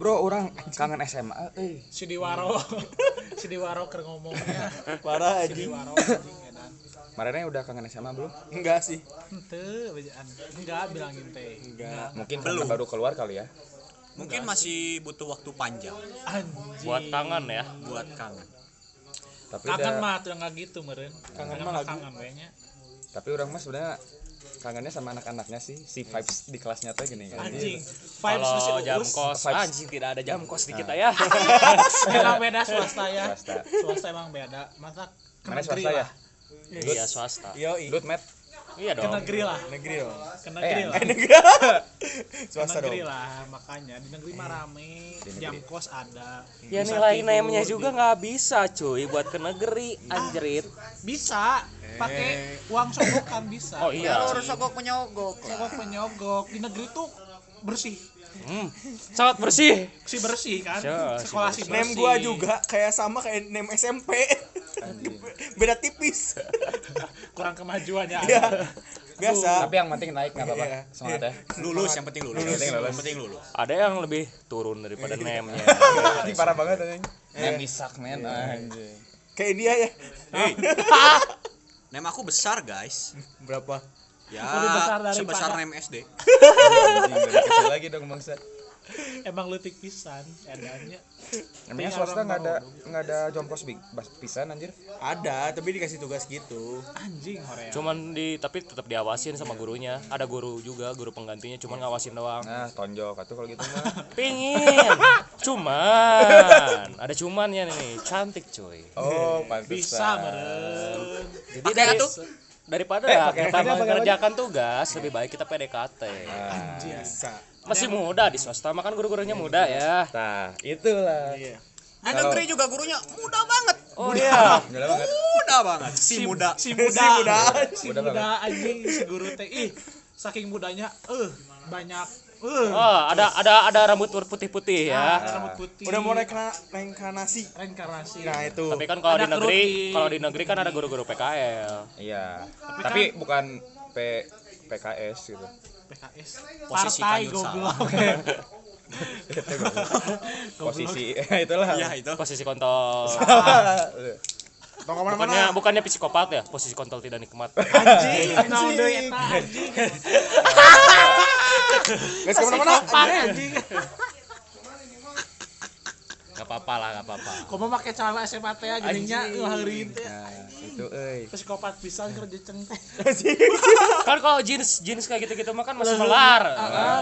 bro orang kangen SMA eh si Diwaro si Diwaro keur ngomongnya parah si anjing. Diwaro anjing edan. Marana udah kangen SMA belum? Enggak sih. Henteu bejaan. Enggak bilangin teh. Enggak. Mungkin Belum. baru keluar kali ya? Mungkin masih butuh waktu panjang. Anjing. Buat kangen ya? Buat kangen. tapi kangen udah mah tuh nggak gitu meren Kangen Kangen mah lagi. kangen kayaknya tapi orang mah sebenarnya kangennya sama anak-anaknya sih si vibes di kelasnya tuh gini. Kan anjing vibes kalau jam kos Vibes. anjing tidak ada jam kos di kita ya. Emang beda swasta ya. Swasta. swasta emang beda. Masa mana swasta ya? iya swasta. Yo Lut met iya ke dong. negeri lah. Negeri dong. Ke negeri Eh, lah. ke swasta dong negeri lah makanya. Di negeri mah rame jam kos ada. Ya nilai di- juga nggak bisa cuy buat ke negeri anjrit. bisa. Pakai uang sogokan bisa. Oh iya. Harus sogok menyogok. sogok penyogok. Di negeri tuh bersih. Hmm, sangat bersih. Si bersih kan. Sure, sekolah si bersih. nem gua juga kayak sama kayak nem SMP beda tipis. Kurang kemajuannya ya. Ada. biasa. Tapi yang penting naik nggak apa-apa. Iya. semangat ya. Lulus yang penting lulus. Lulus. Yang penting lulus. ada yang lebih turun daripada nemnya ini parah banget anjing. Nem isak men. Anjing. Kayak dia ya. Nem aku besar, guys. berapa? Ya, Lebih besar daripada- sebesar nem SD. anjing lagi dong bangsa emang letik pisan edannya. Emangnya swasta nggak ada nggak ada jompos big bas pisan anjir? Ada tapi dikasih tugas gitu. Anjing Korea cuman di tapi tetap diawasin sama gurunya. Ada guru juga guru penggantinya cuman ngawasin doang. Nah tonjok atau kalau gitu mah. Pingin. Cuman. Ada cumannya nih cantik cuy. Oh pantesan. Bisa meren jadi dari, atuh. Daripada Eh, pakai kita mengerjakan tugas lebih baik kita PDKT nah, bisa. Masih muda di swasta makan guru-gurunya muda ya. nah itulah. Iya. Di negeri juga gurunya muda banget. oh iya. Gila banget. Muda banget. Si muda. si muda. Si muda. si Muda muda anjing si guru teh ih saking mudanya eh banyak eh oh ada ada ada rambut putih-putih ya. Rambut putih. Udah mau reka- reinkarnasi. Reinkarnasi. Nah itu. Tapi kan kalau di negeri kalau di negeri kan ada guru-guru PKL iya. Tapi bukan P PKS gitu. PKS Posisi partai goblok. Posisi itulah. Ya, itu. posisi kontol. Tong bukannya bukannya psikopat ya? Posisi kontol tidak nikmat. Anjing naon deui eta anjing guys ke mana-mana psikopat anjing nggak apa-apa lah nggak apa-apa. Komo make celana SMA teh geuninnya ngeureun teh. Nah itu euy psikopat pisan kerja ceng teh kan kalau jeans jeans kayak gitu-gitu mah kan masih melar.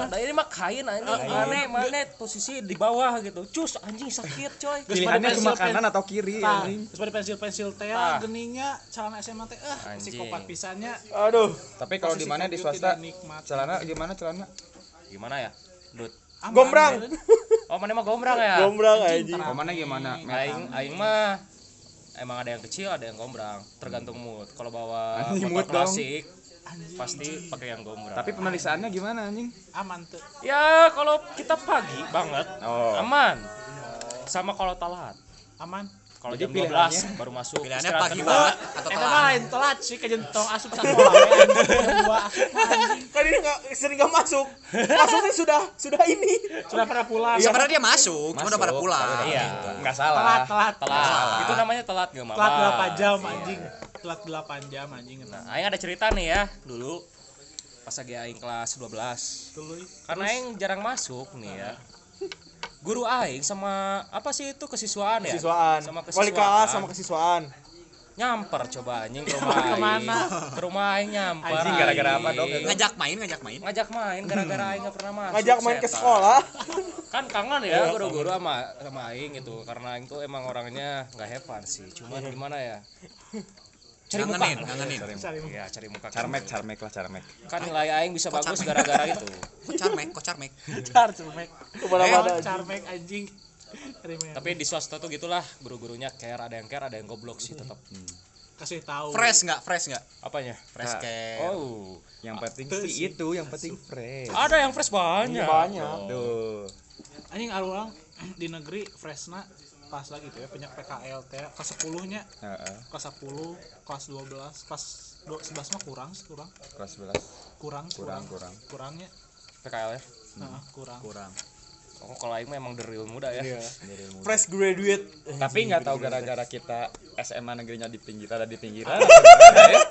Nah ini mah kain ini mana mana posisi di bawah gitu. Cus anjing sakit coy. Pilihannya cuma kanan atau kiri anjing. Terus pada pensil-pensil teh geningnya celana SMA teh eh Anjing. psikopat pisannya. Aduh. Tapi kalau di mana di swasta celana gimana celana? Gimana ya Dut Gombrang. oh mana mah gombrang ya? Gombrang anjing. oh mana gimana? Aing aing mah emang ada yang kecil ada yang gombrang. Tergantung mood. Kalau bawa Anjing, motor mood dong. klasik pasti pakai yang gombrang. Tapi pemeriksaannya gimana anjing? Aman tuh. Ya kalau kita pagi banget oh. aman. Sama kalau telat. Aman kalau jam 12 pilihannya- baru masuk Pilihannya pagi banget atau Eta telat. lain telat sih kejentong asup sekolah we, anjing. dua asup anjing. kan ini nggak sering nggak masuk. Masuknya sudah sudah ini. Sudah pada pulang. Sebenarnya dia masuk, cuma udah pada pulang. Iya. nggak telat salah telat. Telat. Itu namanya telat gak apa telat delapan jam anjing. Telat delapan jam anjing. Eta. Aing ada cerita nih ya dulu. Pas lagi Aing kelas 12 Tuluy. karena Aing jarang masuk nih ya guru Aing sama apa sih itu kesiswaan ya? Kesiswaan. Sama wali kesiswaan kelas sama kesiswaan. Nyamper coba anjing ke rumah Aing. Ke mana? ke rumah Aing nyamper Anjing, gara-gara apa, Dok? Aing. Ngajak main, ngajak main. ngajak main gara-gara Aing gak pernah masuk ngajak main ke sekolah. Kan kangen ya guru-guru sama sama Aing gitu. Karena Aing tuh emang orangnya nggak fun sih. Cuman gimana ya cari muka. Ngangenin, ngangenin. Cari muka. ya cari muka carmek carmek lah carmek. Kan nilai Aing bisa bagus gara-gara itu. Kocar mek, kocar mek. Car ke mana-mana Eh, Carmek anjing. Tapi di swasta tuh gitulah guru-gurunya care ada yang care ada yang goblok sih tetap kasih tahu. Fresh nggak? Fresh nggak? apanya? Fresh Nah. care. oh. Yang penting sih itu yang penting fresh. Ada yang fresh banyak. Banyak. Tuh Anjing orang. Di negeri freshna pas lagi tuh ya banyak PKL teh kelas 10 nya Heeh, kelas 10 kelas 12 kelas 11 mah kurang sih, kurang kelas 11 kurang Kurang, kurang kurang. kurangnya PKL ya nah, kurang Kurang. Oh, kalau aing mah emang the real muda ya. Iya. Fresh graduate. Tapi nggak tahu gara-gara kita SMA negerinya di pinggiran ada di pinggiran. ya.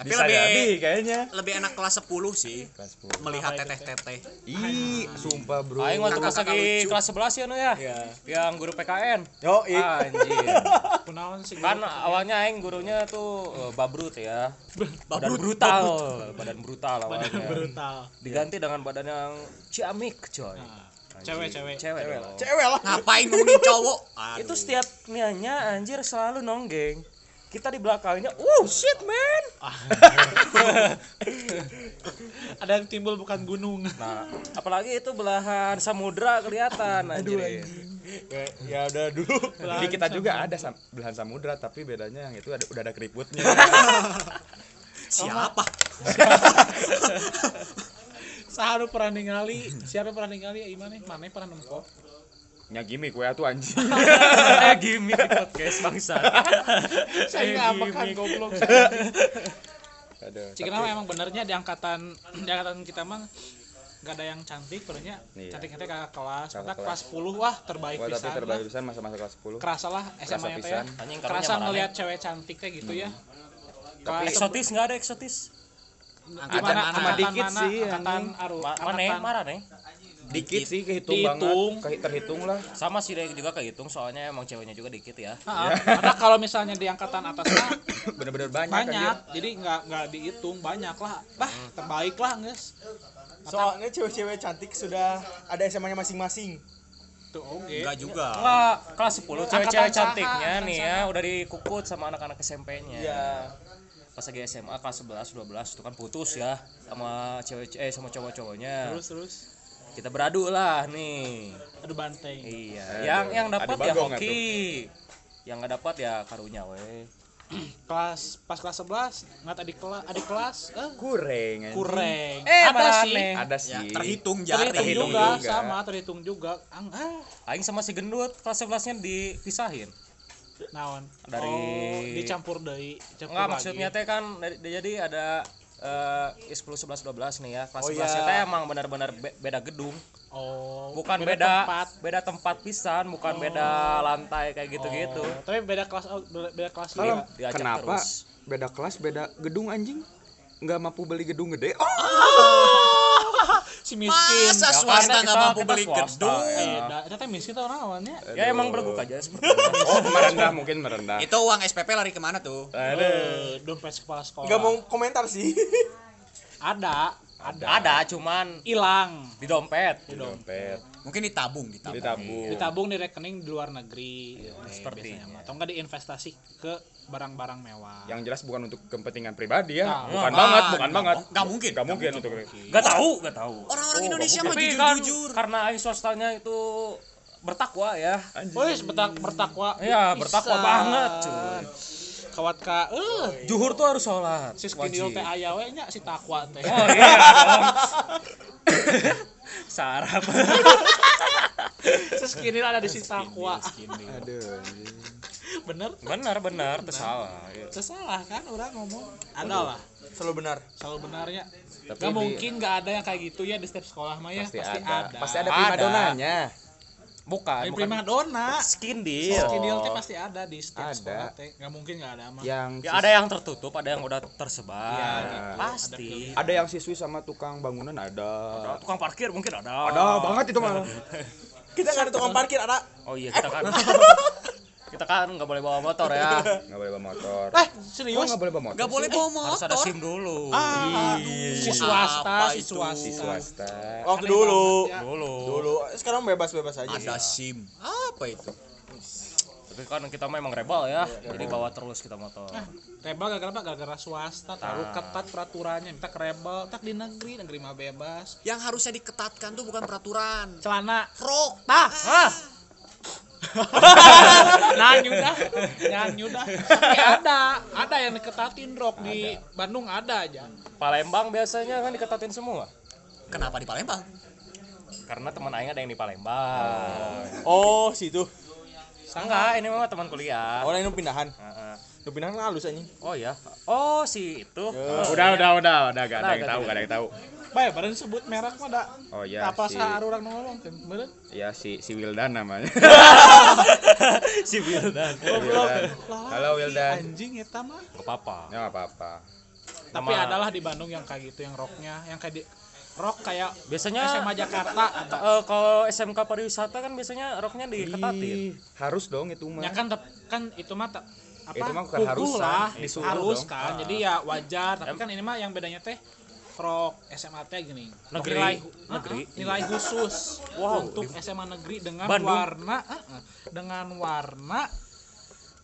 Tapi Bisa lebih jadi kayaknya. lebih enak kelas 10 sih. Kelas 10. Melihat teteh-teteh. Ih, sumpah bro. Aing waktu pas lagi kelas 11 ya no ya. Iya. Yang guru PKN. Yo, Ah. Anjir. Kunaon sih kan awalnya aing gurunya tuh eh, babrut ya. Badan brutal, badan brutal awalnya. brutal. Diganti dengan badan yang ciamik, coy. Nah, cewek cewek Cewek dong. cewek lah. Ngapain ngomongin cowok? Aduh. Itu setiap nianya anjir selalu nonggeng. Kita di belakangnya, "Oh, shit, man." ada yang timbul bukan gunung Nah, apalagi itu belahan samudra kelihatan anjir. Ya, ya udah dulu. Di kita juga ada sam belahan samudra tapi bedanya yang itu ada udah ada keriputnya. Siapa? Saharu pernah ningali siapa pernah ningali gimana mana pernah nempok Nya gimmick we atuh anjing. Eh, gimmick di podcast bangsa. saya nggak apakan goblok Aduh. Cikina mah emang benernya di angkatan di angkatan kita mah nggak ada yang cantik sebenarnya Iya. cantiknya teh kakak kelas Kakak kita kelas. kelas 10 wah terbaik Wah, tapi pisan terbaik lah. pisan masa-masa kelas 10. kerasa lah SMA nya teh ya kerasa ngelihat cewek cantik teh gitu ya kelas eksotis nggak ada eksotis? gimana Ada- angkatan dikit sih, angkatan aru Ma- Mana angkatan marah nih? Dikit sih kehitung Dihitung. banget. Kayak terhitung lah. Sama sih dia juga kehitung soalnya emang ceweknya juga dikit ya. Heeh. karena kalau misalnya di angkatan atas mah Bener-bener banyak, banyak jadi nggak nggak dihitung banyak lah bah terbaik lah guys Soalnya cewek-cewek cantik sudah ada SMA-nya masing-masing. tuh oke Enggak juga. Enggak, kelas 10 cewek-cewek cantiknya saha, nih ya udah dikukut sama anak-anak SMP-nya. Iya. Pas lagi SMA kelas 11 12 itu kan putus ya sama cewek eh sama cowok-cowoknya. terus terus Kita beradu lah nih. aduh banteng Iya, Aduh, yang yang adu dapat ya hoki. Yang nggak dapat ya karunya we. kelas pas kelas 11 nggak tadi kelas adik kelas eh Kurang kurang Eh, ada sih. Ada Ya, sih. terhitung jari. terhitung Terhitung juga, juga. sama terhitung juga ang ah Aing sama si gendut kelas 11-nya dipisahin. naon Dari- oh, dicampur dari Enggak lagi. maksudnya teh kan dari- jadi ada eh 10 11 12 nih ya. Kelas Oh, 11 iya. teh emang benar-benar be- beda gedung. oh Bukan beda tempat beda tempat pisan, bukan beda lantai kayak gitu-gitu. Oh, tapi beda kelas oh, beda, beda kelas Kalau juga Diajak kenapa terus. beda kelas beda gedung anjing? Nggak mampu beli gedung gede. Oh, si miskin Masa Ya, swasta nggak mampu beli swasta, gedung? ya. eta teh miskin tau naonnya Ya emang berguk aja seperti itu. oh merendah mungkin merendah. Itu uang SPP lari ke mana tuh? Aduh. Eh, dompet kepala sekolah Enggak mau komentar sih. ada ada Ada cuman hilang di dompet. di dompet. Mungkin ditabung, ditabung. Ditabung. ditabung di rekening di luar negeri sepertinya. biasanya mah. atau enggak diinvestasi ke barang-barang mewah Yang jelas bukan untuk kepentingan pribadi ya. Nah, bukan ah, banget, bukan nggak banget. nggak mungkin. Nggak mungkin untuk Gak tahu, gak tahu. Orang-orang Indonesia mah Tapi kan jujur-jujur. karena aing swastanya itu bertakwa ya. Wih, bertak bertakwa. Iya, bertakwa banget, cuy. Kawat ka, eh, Juhur tuh harus sholat. si skinil teh aya we nya si takwa teh. Oh iya. Sarap. si skinil ada di si takwa. Aduh. Bener? benar benar tersalah. Iya. Tersalah kan orang ngomong. Ada lah, Selalu benar. selalu benarnya. Tapi Gak di- mungkin gak ada yang kayak gitu ya di setiap sekolah mah ya. Pasti, Pasti, ada. ada. Pasti ada Ada. prima donanya. Bukan, Di bukan prima dona. skin deal. skinil teh pasti ada di setiap Ada. sekolah teh. Gak mungkin gak ada mah. Yang Ya ada yang tertutup, ada yang udah tersebar. Iya, gitu. Pasti. ada yang siswi sama tukang bangunan ada. Ada tukang parkir mungkin ada. Ada banget itu mah. Kita nggak ada tukang parkir, ada. Oh iya kita kan. kita kan nggak boleh bawa motor ya. Nggak boleh bawa motor. Eh, serius? nggak boleh bawa motor. Gak boleh bawa Harus ada motor. SIM dulu. Ah, si swasta, si swasta. Di swasta. Waktu dulu. ya. Dulu. Dulu. Sekarang bebas-bebas aja. Ada SIM. Apa itu? Tapi kan kita memang rebel ya. Jadi bawa terus kita motor. Rebel gara-gara apa? Gara-gara swasta terlalu ketat peraturannya. Minta ke rebel, tak di negeri, negeri mah bebas. Yang harusnya diketatkan tuh bukan peraturan. Celana Rok. tah. Ah, Nyanyu dah, nyanyu dah. Tapi ada, ada yang diketatin rok di Bandung ada aja. Palembang biasanya kan diketatin semua. Kenapa di Palembang? Karena teman aing ada yang di Palembang. Oh, situ. Enggak, ini mah teman kuliah. Orang ini pindahan. Heeh. Dopinan halus anjing. Oh ya. Oh si itu. Udah, udah, udah, udah gak ada Udah, yang tahu, gak ada yang tahu. Bae, badan sebut merek mah da. Oh iya, Apa si, sa arurang ngomong kan? Bener? ya si si Wildan namanya. si Wildan. Wildan. Halo Wildan. Anjing eta mah. Gak apa-apa. Ya nggak apa-apa. Tapi Nama- adalah di Bandung yang kayak gitu yang rocknya, yang kayak di rock kayak Biasanya SMA Jakarta ada. eh, kalau SMK pariwisata kan biasanya roknya diketatin. Harus dong itu mah. Ya kan kan itu mah tak apa Itu mah bukan harusan, lah disuruh harus dong. kan jadi ya wajar tapi kan ini mah yang bedanya teh rok SMA teh gini Negeri. nilai Negeri. Ah, nilai khusus Wow, untuk SMA negeri dengan Bandung. warna ah, dengan warna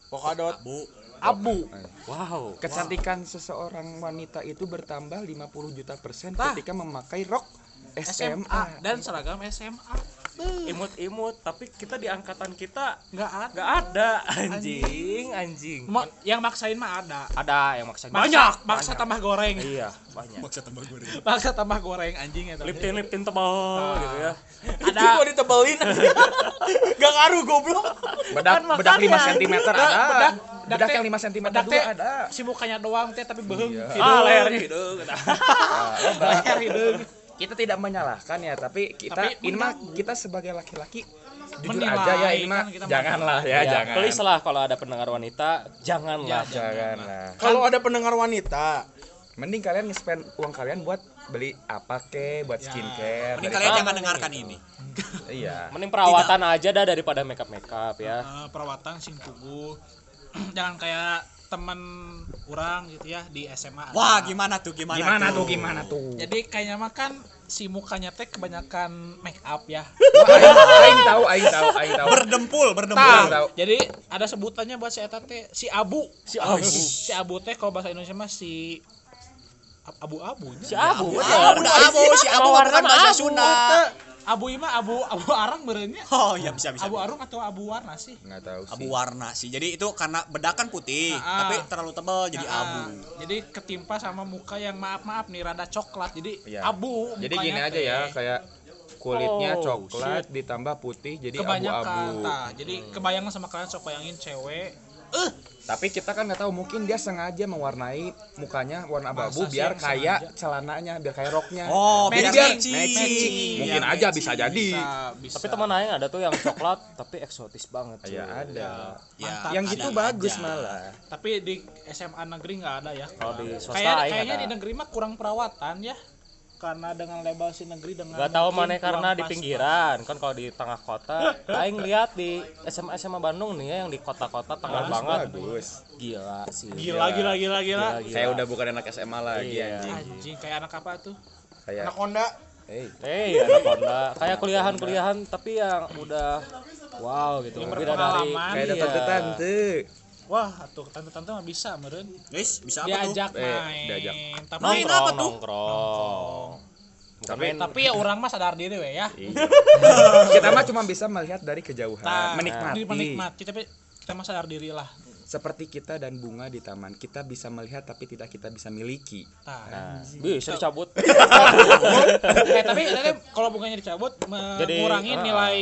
Polkadot. Bu, abu Wow. Kecantikan seseorang wanita itu bertambah 50 juta persen Tah. ketika memakai rok SMA. SMA dan seragam SMA Imut-imut, tapi kita di angkatan kita nggak ada nggak ada anjing, anjing. Ma- yang maksain mah ada Ada yang maksa Maksa- banyak, maksa banyak. tambah goreng Iya, banyak. maksa tambah goreng. maksa tambah goreng anjing ya Liptin liptin tebal gitu ya. ada Gua ditebelin. Gak ngaruh goblok. Bedak Kan bedak 5 makanya. cm ada. bedak- Bedak, bedak yang teh- 5 cm bedak juga teh ada. si mukanya doang teh tapi beheng Iya. hidung. Ah, lehernya hidung. leher hidung Kita tidak menyalahkan ya, tapi kita Tapi ini mah kita sebagai laki-laki jujur Menilai, aja ya ini mah kan janganlah ya, Ya, jangan. please lah kalau ada pendengar wanita, janganlah. Janganlah. Kalau ada pendengar wanita, Mending kalian nge-spend uang kalian buat beli apa ke, buat skincare. Mending kalian jangan dengarkan ini. Iya. Mending perawatan aja dah daripada makeup makeup ya. Eh, perawatan sing tubuh jangan kayak teman orang gitu ya di SMA ada. Wah, gimana tuh? Gimana, Gimana tuh gimana tuh? jadi kayaknya mah kan si mukanya teh kebanyakan make up ya aing, aing tahu, aing tahu, aing tahu. Berdempul, berdempul. Tahu, tahu. jadi ada sebutannya buat si eta teh si abu Si Abu. si abu teh kalau bahasa Indonesia mah si ab- abu-abunya Si Abu. Ah, udah abu, si abu Mawar bukan nama bahasa abu. Sunda. abu ima abu abu arang berenya Oh, ya bisa bisa. abu arung atau abu warna sih Enggak tahu sih. Abu warna sih. Jadi itu karena bedakan putih, Ah, ah. tapi terlalu tebal jadi Nah, abu. jadi ketimpa sama muka yang maaf maaf nih rada coklat jadi Iya. abu Jadi gini aja ya, kayak kulitnya Oh, coklat ditambah putih jadi kebanyakan abu-abu. tah. jadi kebayang sama kalian sok bayangin cewek eh Tapi kita kan nggak tahu mungkin dia sengaja mewarnai mukanya warna abu-abu Masa sih biar yang kayak celananya, biar kayak roknya. Oh, Matching, biar matching. Iya, Mungkin aja bisa jadi. bisa bisa Tapi teman aing ada tuh yang coklat tapi eksotis banget. cuy. Ya ada. Ya, Mantap. Yang ada gitu aja. bagus malah. tapi di SMA negeri nggak ada ya Kalau di swasta Kayak, aing kayaknya ada. di negeri mah kurang perawatan ya karena dengan label si negeri dengan Gak tahu mana karena di pas- pinggiran kan kalau di tengah kota aing lihat di SMA SMA Bandung nih ya yang di kota-kota tengah banget Bagus. gila sih gila gila gila gila Gila, Saya udah bukan anak SMA lagi Iya. anjing. anjing kayak anak apa tuh Kayak anak Honda. hey, eh anak Honda kayak kuliahan kuliahan tapi yang udah wow gitu Yang beda dari kayak iya. tante-tante. Wah tuh tante-tante mah bisa meren Guys, bisa apa tuh? diajak Eh, main diajak. tapi Main nongkrong apa tuh? nongkrong Bukan Tapi- main- tapi ya orang mah sadar diri we ya Iya. kita mah cuma bisa melihat dari kejauhan, Nah, menikmati. menikmati tapi kita mah sadar diri lah Seperti kita dan bunga di taman, kita bisa melihat tapi tidak kita bisa miliki. Nah, nah, bisa dicabut eh tapi kalau bunganya dicabut Jadi, mengurangi ah. nilai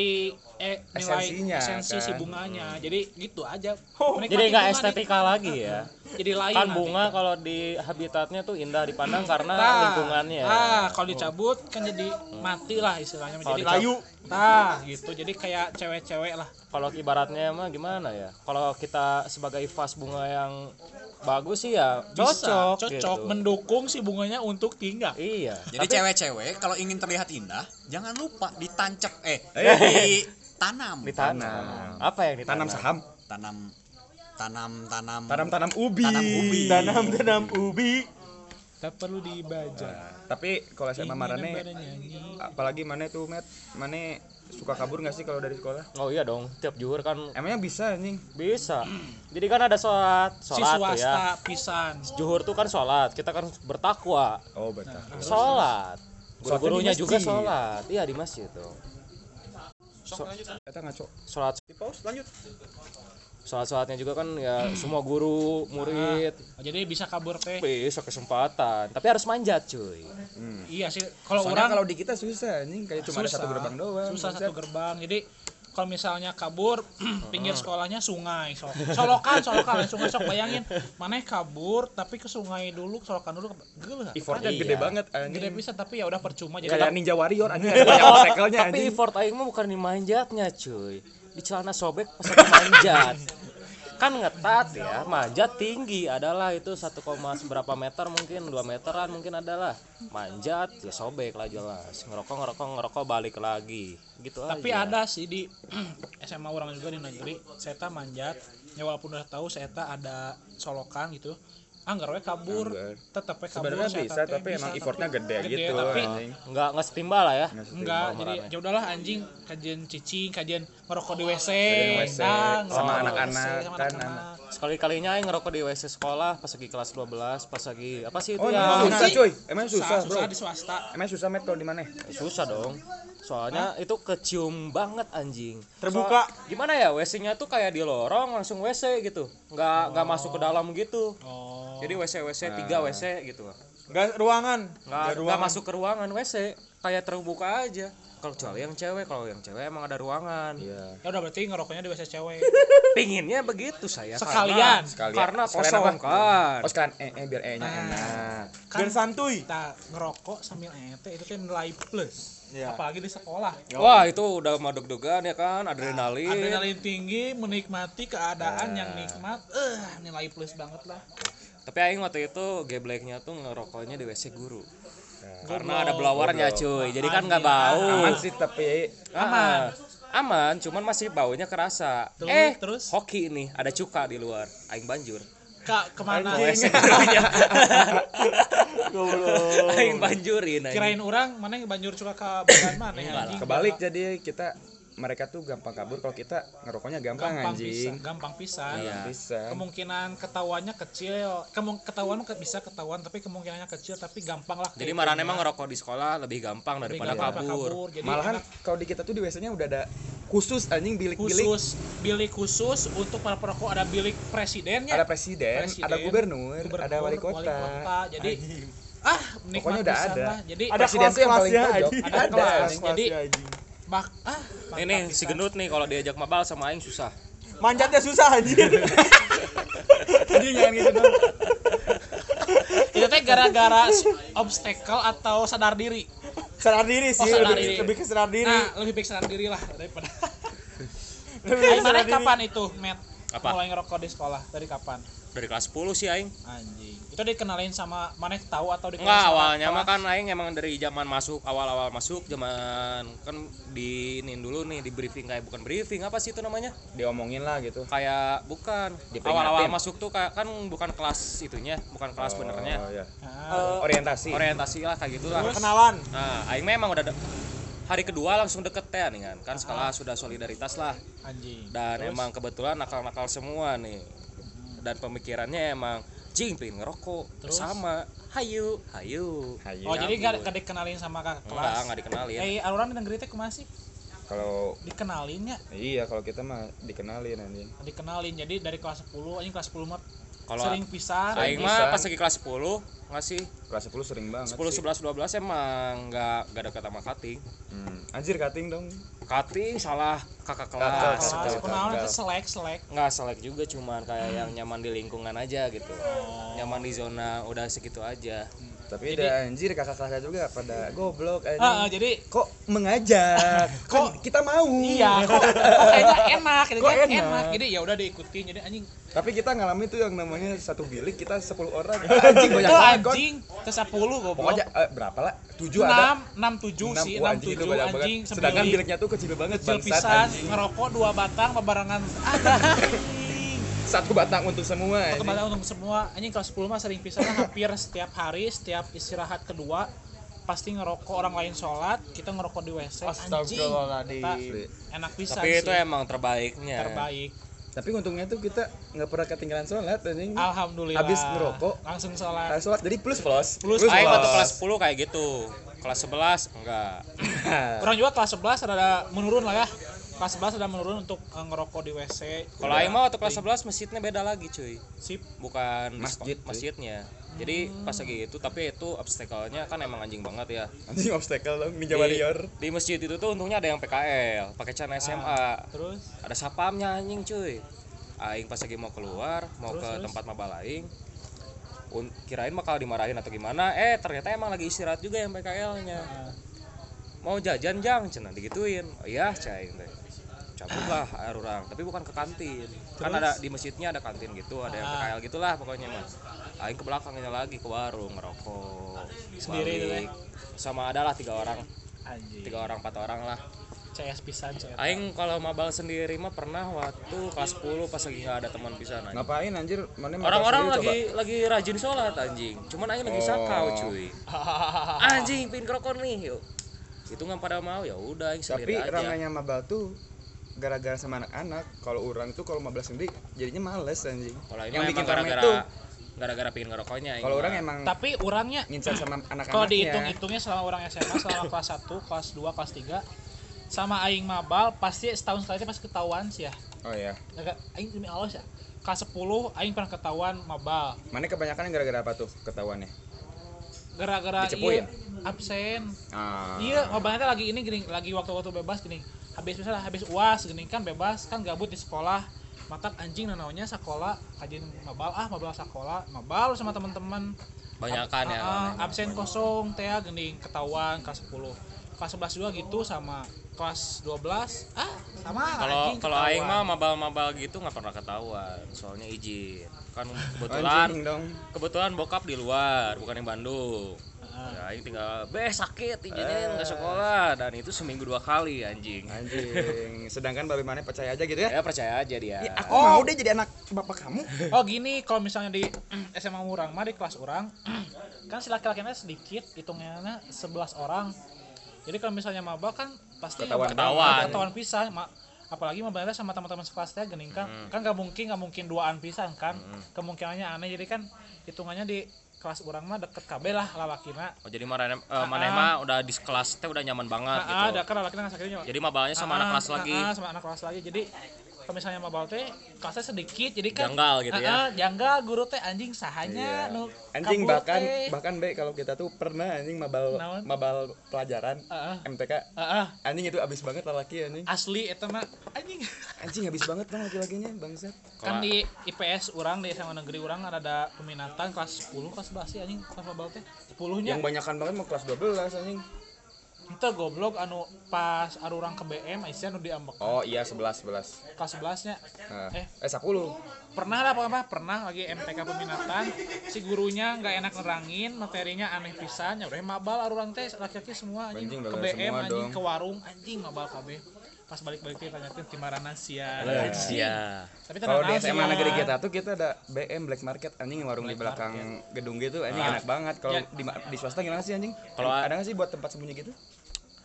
eh nilai Esensinya, esensi si kan. bunganya. Jadi gitu aja. Menikmati jadi nggak estetika lagi ya di- Jadi lain. kan nanti. bunga kalau di habitatnya tuh indah dipandang karena Nah, lingkungannya Ah, kalau dicabut kan jadi mati lah istilahnya. Jadi dicabut- layu. Nah, gitu. Jadi kayak cewek-cewek lah. kalau ibaratnya mah gimana ya kalau kita sebagai vas bunga yang bagus sih ya Bisa, cocok cocok gitu. mendukung si bunganya untuk tinggal. iya Jadi cewek-cewek kalau ingin terlihat indah, jangan lupa ditancap eh Eh. Ditanam. ditanam. Apa yang ditanam Tanam saham, Tanam tanam tanam. Tanam-tanam ubi. Tanam ubi. Tanam-tanam ubi. Tak perlu dibaca. Nah, tapi kalau SMA Marane nyanyi. apalagi mana tuh Met. Mana suka kabur nggak sih kalau dari sekolah? Oh iya dong tiap juhur kan emangnya bisa anjing? Bisa. Jadi kan ada sholat Si sholat tuh ya. swasta pisan. juhur tuh kan sholat kita kan bertakwa. Oh betul sholat. Sholatnya guru-gurunya juga sholat. Iya di masjid tuh kita ngaco sholat Di pause lanjut. sholat sholatnya juga kan ya semua guru murid Oh, jadi bisa kabur teh. bisa kesempatan tapi harus manjat cuy Iya sih. Kalau orang kalau di kita susah anjing kayak cuma ada susah. satu gerbang doang Susah Buset. satu gerbang. Jadi kalau misalnya kabur pinggir sekolahnya sungai sok solokan solokan langsung sok bayangin mana kabur tapi ke sungai dulu solokan dulu geuleuh effortnya Iya. gede banget anjing. gede bisa tapi ya udah percuma jadi kayak ninja warrior anjing ada banyak Tapi anjing effort aing mah bukan di manjatnya, cuy. Di celana sobek pas manjat. kan ngetat ya, manjat tinggi adalah itu 1, berapa meter mungkin 2 meteran mungkin adalah. Manjat ya sobek lah jelas. Ngerokok ngerokok ngerokok balik lagi. Gitu tapi aja. ada sih di SMA orang juga di negeri saya manjat. Ya walaupun udah tahu saya ada solokan gitu anggar we kabur. Anggar. tetep we kabur sebenarnya bisa tapi bisa, emang effortnya gede, gede, gitu. tapi anjing. Nggak nggak setimbal lah ya. Enggak Setimbal jadi ya udahlah anjing kajian cicing kajian ngerokok di WC, WC, nah, sama anak-anak, kan, anak-anak. sekali kalinya aing ngerokok di WC sekolah pas lagi kelas 12 pas lagi apa sih itu oh ya? emang susah cuy. Emang susah bro. susah di swasta. Emang susah met kalau di mana? Susah dong. Soalnya itu kecium banget anjing. Terbuka. Soal- gimana ya WC-nya tuh kayak di lorong langsung WC gitu. Nggak nggak masuk ke dalam gitu. Oh jadi WC WC tiga WC gitu. Enggak ruangan. nggak nggak masuk ke ruangan WC kayak terbuka aja. Kalau kecuali yang cewek kalau yang cewek emang ada ruangan. Iya. Ya udah berarti ngerokoknya di WC cewek. Pinginnya begitu saya. Sekalian. karena, Sekalian. karena Sekalian kosong kan oh sekalian eh, eh biar e nya enak. Biar santuy. kita ngerokok sambil ente itu kan nilai plus. Iya. apalagi di sekolah. Wah itu udah madug-dugan ya kan adrenalin. Adrenalin tinggi menikmati keadaan yang nikmat. Eh nilai plus banget lah tapi aing waktu itu gebleknya tuh ngerokoknya di WC guru. Karena ada belawarnya cuy. Jadi kan nggak bau. Aman sih tapi aman. Aman cuman masih baunya kerasa. Terus, eh terus? hoki ini ada cuka di luar. Aing banjur. Kak ke mana? Aing banjurin aing. kirain orang mana yang banjur suka ke badan mana anjing? Kebalik jadi kita mereka tuh gampang kabur kalau kita ngerokoknya gampang, gampang bisa anjing gampang pisan Iya. bisa kemungkinan ketahuannya kecil kemung ketahuan ke- bisa ketahuan tapi kemungkinannya kecil tapi gampang lah jadi marane emang ngerokok di sekolah lebih gampang Lebih daripada gampang kabur jadi malahan enak kalau di kita tuh di WC-nya udah ada khusus anjing bilik-bilik khusus bilik khusus untuk para perokok ada bilik presidennya ada presiden, Presiden, ada gubernur, gubernur, ada wali kota, jadi ah nikmat Pokoknya udah ada. lah. jadi Ada Presiden tuh yang paling kelas-kelasnya, pojok. anjing. Ada kelas. kelas Jadi-. Bak ah ini mantap si gendut nih kalau diajak mabal sama aing susah Manjatnya susah anjing. anjing jangan gitu dong itu teh gara-gara obstacle atau sadar diri Sadar diri sih, Oh, sadar lebih, diri. lebih ke sadar diri. nah lebih baik sadar diri lah daripada Lebih sadar diri. kapan itu Matt Apa? mulai ngerokok di sekolah dari kapan dari kelas 10 sih aing. Anjing. Itu dikenalin sama mana tahu atau dikenalin Enggak sama awalnya mah kan aing emang dari zaman masuk awal-awal masuk zaman kan di ini dulu nih di briefing kayak bukan briefing apa sih itu namanya? Diomongin lah gitu. Kayak bukan. Awal-awal masuk tuh kayak kan bukan kelas itunya bukan kelas benernya. oh, iya. Ah, orientasi. orientasi lah kayak gitulah Kenalan. nah aing memang udah de- hari kedua langsung deket ya nih kan. Kan sekolah sudah solidaritas lah. Anjing. Dan emang kebetulan nakal-nakal semua nih dan pemikirannya emang jing pengen ngerokok. Terus? sama hayu. Hayu. Hayu. oh jadi gak, gak dikenalin sama kakak kelas? enggak enggak dikenalin. Eh orang di negeri teh kumaha sih? Kalau dikenalin ya? Iya kalau kita mah dikenalin anjing. Dikenalin jadi dari kelas 10 anjing kelas 10 mah kalau sering pisan aing mah pas lagi kelas 10 nggak sih? Kelas 10 sering banget 10 sih. 11 12 emang nggak nggak ada kata sama cutting. Hmm. anjir cutting dong. Cutting salah kakak kelas. kenalan itu selek selek. Nggak selek juga cuman kayak yang nyaman di lingkungan aja gitu. Nyaman di zona udah segitu aja tapi Jadi- ada anjir kakak kelasnya juga pada goblok anjing. Ah, ah, jadi kok mengajak? Kok kita mau? iya kok, kok kayaknya enak kayaknya Kok enak. enak? jadi ya udah diikutin jadi anjing. Tapi kita ngalamin tuh yang namanya satu bilik kita 10 orang. Anjing banyak banget anjing ke 10 goblok. Pokoknya eh, berapa lah? 7 ada. 6 6 7 sih 6 6 itu 7 banyak banget. anjing sedangkan biliknya tuh kecil banget kecil pisan anjing. ngerokok dua batang bebarengan ada anjing satu batang untuk semua satu batang untuk semua anjing kelas 10 mah sering pisan lah, hampir setiap hari setiap istirahat kedua pasti ngerokok orang lain sholat kita ngerokok di WC anjing. Enak pisan tapi itu sih. emang terbaiknya. Terbaik. Tapi untungnya tuh kita nggak pernah ketinggalan sholat anjing. Alhamdulillah. Habis ngerokok, langsung sholat. Habis sholat jadi plus plus. Plus, aing waktu plus. kelas 10 kayak gitu. Kelas 11 enggak. Orang juga kelas 11 ada menurun lah ya kelas 11 ada menurun untuk eh, ngerokok di WC kalau aing mah waktu kelas 11 masjidnya beda lagi cuy. Sip. Bukan Masjid, masjidnya. Jadi pas lagi itu tapi itu obstacle-nya kan emang anjing banget ya. Anjing obstacle dong Ninja di, Warrior. di masjid itu tuh untungnya ada yang PKL pakai celana SMA terus? Ada sapamnya anjing cuy. Aing pas lagi mau keluar mau ke tempat mabal aing Un- kirain bakal dimarahin atau gimana. Eh ternyata emang lagi istirahat juga yang PKL nya mau jajan jang cina digituin. Oh iya cai teh cabut lah air orang tapi bukan ke kantin kan ada di masjidnya ada kantin gitu ada yang PKL gitulah pokoknya mah aing ke belakangnya lagi ke warung ngerokok Sendiri itu, balik. sama adalah tiga orang anjing tiga orang empat orang lah CS pisan CS Aing kalau mabal sendiri mah pernah waktu kelas 10 pas lagi nggak ada teman pisan anjing. Ngapain anjir? Mana Orang-orang lagi lagi rajin sholat anjing. Cuman aing lagi sakau Oh. cuy. Anjing pin kerokon nih yuk. Itu nggak pada mau ya udah aing Tapi sendiri aja. ramainya mabal tuh gara-gara sama anak-anak. Kalau orang tuh kalau mabal sendiri jadinya males anjing. Kalau ini Yang bikin gara-gara tuh gara-gara pingin ngerokoknya kalau orang emang tapi orangnya ngincar sama anak-anaknya. kalau dihitung-hitungnya selama orang SMA selama kelas 1, kelas 2, kelas 3 sama aing mabal pasti setahun sekali itu pasti ketahuan sih ya. Oh ya. Agak aing demi Allah ya. Kelas 10 aing pernah ketahuan mabal. Mana kebanyakan gara-gara apa tuh ketahuannya? Gara-gara iya absen. Ah. Iya, mabalnya lagi ini gini, lagi waktu-waktu bebas gini. Habis misalnya habis UAS gini kan bebas kan gabut di sekolah. Mata anjing namanya sekolah kajin mabal ah mabal sekolah mabal sama teman-teman banyakan ya. Ah, absen kosong teh gini ketahuan kelas 10 kelas 11 juga gitu sama kelas 12 ah sama Kalau kalau aing mah mabal-mabal gitu nggak pernah ketahuan, soalnya izin. Kan kebetulan kebetulan bokap di luar, bukan yang Bandung. Ah. Ya, aing tinggal beh sakit izinin nggak sekolah dan itu seminggu dua kali anjing. Anjing. Sedangkan babi mana percaya aja gitu ya? Ya percaya aja dia. Ya, aku mau deh jadi anak bapak kamu. Oh gini, kalau misalnya di SMA orang mah di kelas orang kan si laki-lakinya sedikit, hitungnya 11 orang. Jadi kalau misalnya maba kan pasti Ketahuan Ketahuan. ketahuan pisan. Ma- apalagi maba sama teman-teman sekelasnya gini kan. Kan nggak mungkin nggak mungkin duaan pisan kan. Kemungkinannya aneh jadi kan hitungannya di kelas orang mah deket KB lah lalakina. Oh jadi mana eh, maneh mah udah di kelas teh udah nyaman banget Nah, gitu. ada kan lalakina nggak sakitnya. Jadi mabalnya sama anak kelas lagi. sama anak kelas lagi. Jadi kalau misalnya mabal teh kelasnya sedikit jadi kan Janggal gitu ya. Ah, janggal guru teh anjing sahanya Iya. nu Anjing bahkan bahkan be kalau kita tuh pernah anjing mabal Naon? mabal pelajaran Ah, ah. MTK Ah, ah. anjing itu abis banget laki anjing asli eta mah anjing anjing habis banget dong laki-lakinya bangsat kan di IPS orang di SMA negeri orang ada, ada peminatan kelas 10 kelas 11 sih anjing kelas mabal teh 10 nya yang banyakan banget mau kelas 12 anjing itu goblok anu pas anu orang ke BM Aisyah anu diambek oh iya 11 11 kelas 11 nya Nah, Eh. eh 10 pernah lah apa? Pernah lagi MTK peminatan. Si gurunya nggak enak nerangin materinya aneh pisan. Ya udah mabal orang teh laki-laki semua anjing. Ke bala BM anjing dong. ke warung. Anjing mabal KB pas balik-balik dia tanyakan di mana sia Sia. tapi kalau di SMA negeri kita tuh kita ada BM Black Market. Anjing yang warung di belakang gedung gitu anjing Ah. enak banget. Kalau Ya. di, di swasta gimana sih anjing? Kalau ada nggak sih buat tempat sembunyi gitu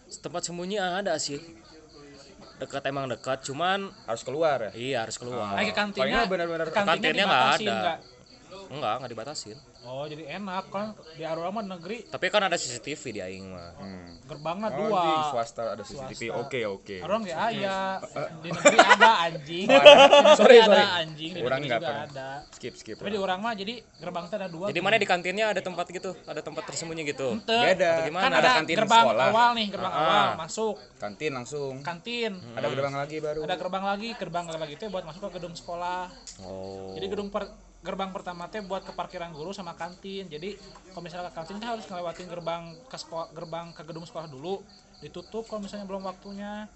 Tempat sembunyi ada sih. Dekat emang dekat, cuman harus keluar ya iya harus keluar. Lagi ke kantinnya, benar-benar kantinnya kantinnya nggak ada. Nggak? Enggak, enggak dibatasin. Oh jadi enak kan di Aurora mah negeri Tapi kan ada CCTV di aing mah. hmm. gerbangnya oh, dua. anjing swasta ada CCTV Swasta. oke oke Orang nggak aya di negeri ada anjing. Oh, ada. Di negeri Sorry, ada sorry. anjing di Orang negeri nggak juga pernah. ada. skip skip Tapi di orang mah jadi gerbang teh ada dua. Jadi mana di kantinnya ada tempat gitu, ada tempat tersembunyi gitu. Ente. beda Atau gimana? Kan ada ada kantin gerbang sekolah awal nih, gerbang Ah. awal masuk kantin langsung kantin. ada gerbang lagi baru Ada gerbang lagi, gerbang lagi itu buat masuk ke gedung sekolah. Oh. Jadi gedung per, gerbang pertama teh buat ke parkiran guru sama kantin. Jadi kalau misalnya ke kantin teh harus ngelewatin gerbang ke sekolah, gerbang ke gedung sekolah dulu. Ditutup kalau misalnya belum waktunya.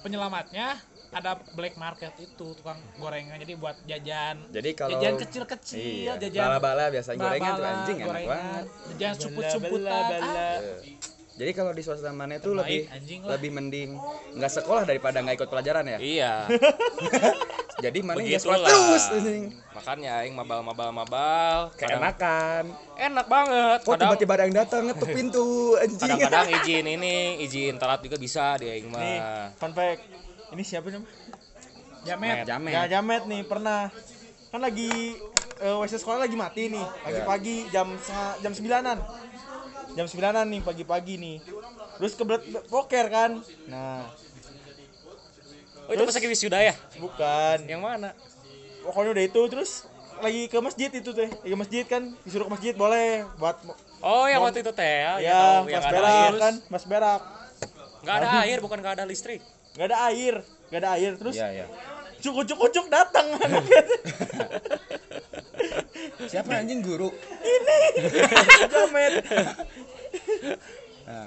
Penyelamatnya ada black market itu tukang gorengan jadi buat jajan. jadi kalau jajan kecil-kecil, iya, jajan bala-bala biasa gorengan tuh anjing enak gorengan, banget Jajan sumput-sumputan. Ah, Jadi kalau di swasta mana itu lebih anjing lah. lebih mending nggak sekolah daripada nggak ikut pelajaran ya. Iya. Jadi mana nggak sekolah terus anjing. Makanya aing mabal mabal mabal. Keenakan. enak banget. Kok Kadang tiba-tiba ada yang datang ngetuk pintu anjing. kadang-kadang izin ini, izin telat juga bisa di aing Nih, mah. fun fact. Ini siapa namanya? Jamet. Jamet. Ya Jamet nih pernah. Kan lagi eh, WC sekolah lagi mati nih. Pagi-pagi jam jam 9-an. Jam 9-an nih pagi-pagi nih. Terus kebelet poker kan. Nah, Oh itu pas lagi wisuda ya? bukan. Yang mana? Pokoknya udah itu terus lagi ke masjid itu teh lagi ke masjid kan disuruh ke masjid boleh buat Oh, yang waktu itu teh ya, ya tahu, yang mas ada berak air. kan mas berak Nggak ada air, bukan nggak ada listrik. nggak ada air nggak ada air terus Iya, iya. Cukup cukup datang. Anaknya Siapa anjing guru? jamet Nah,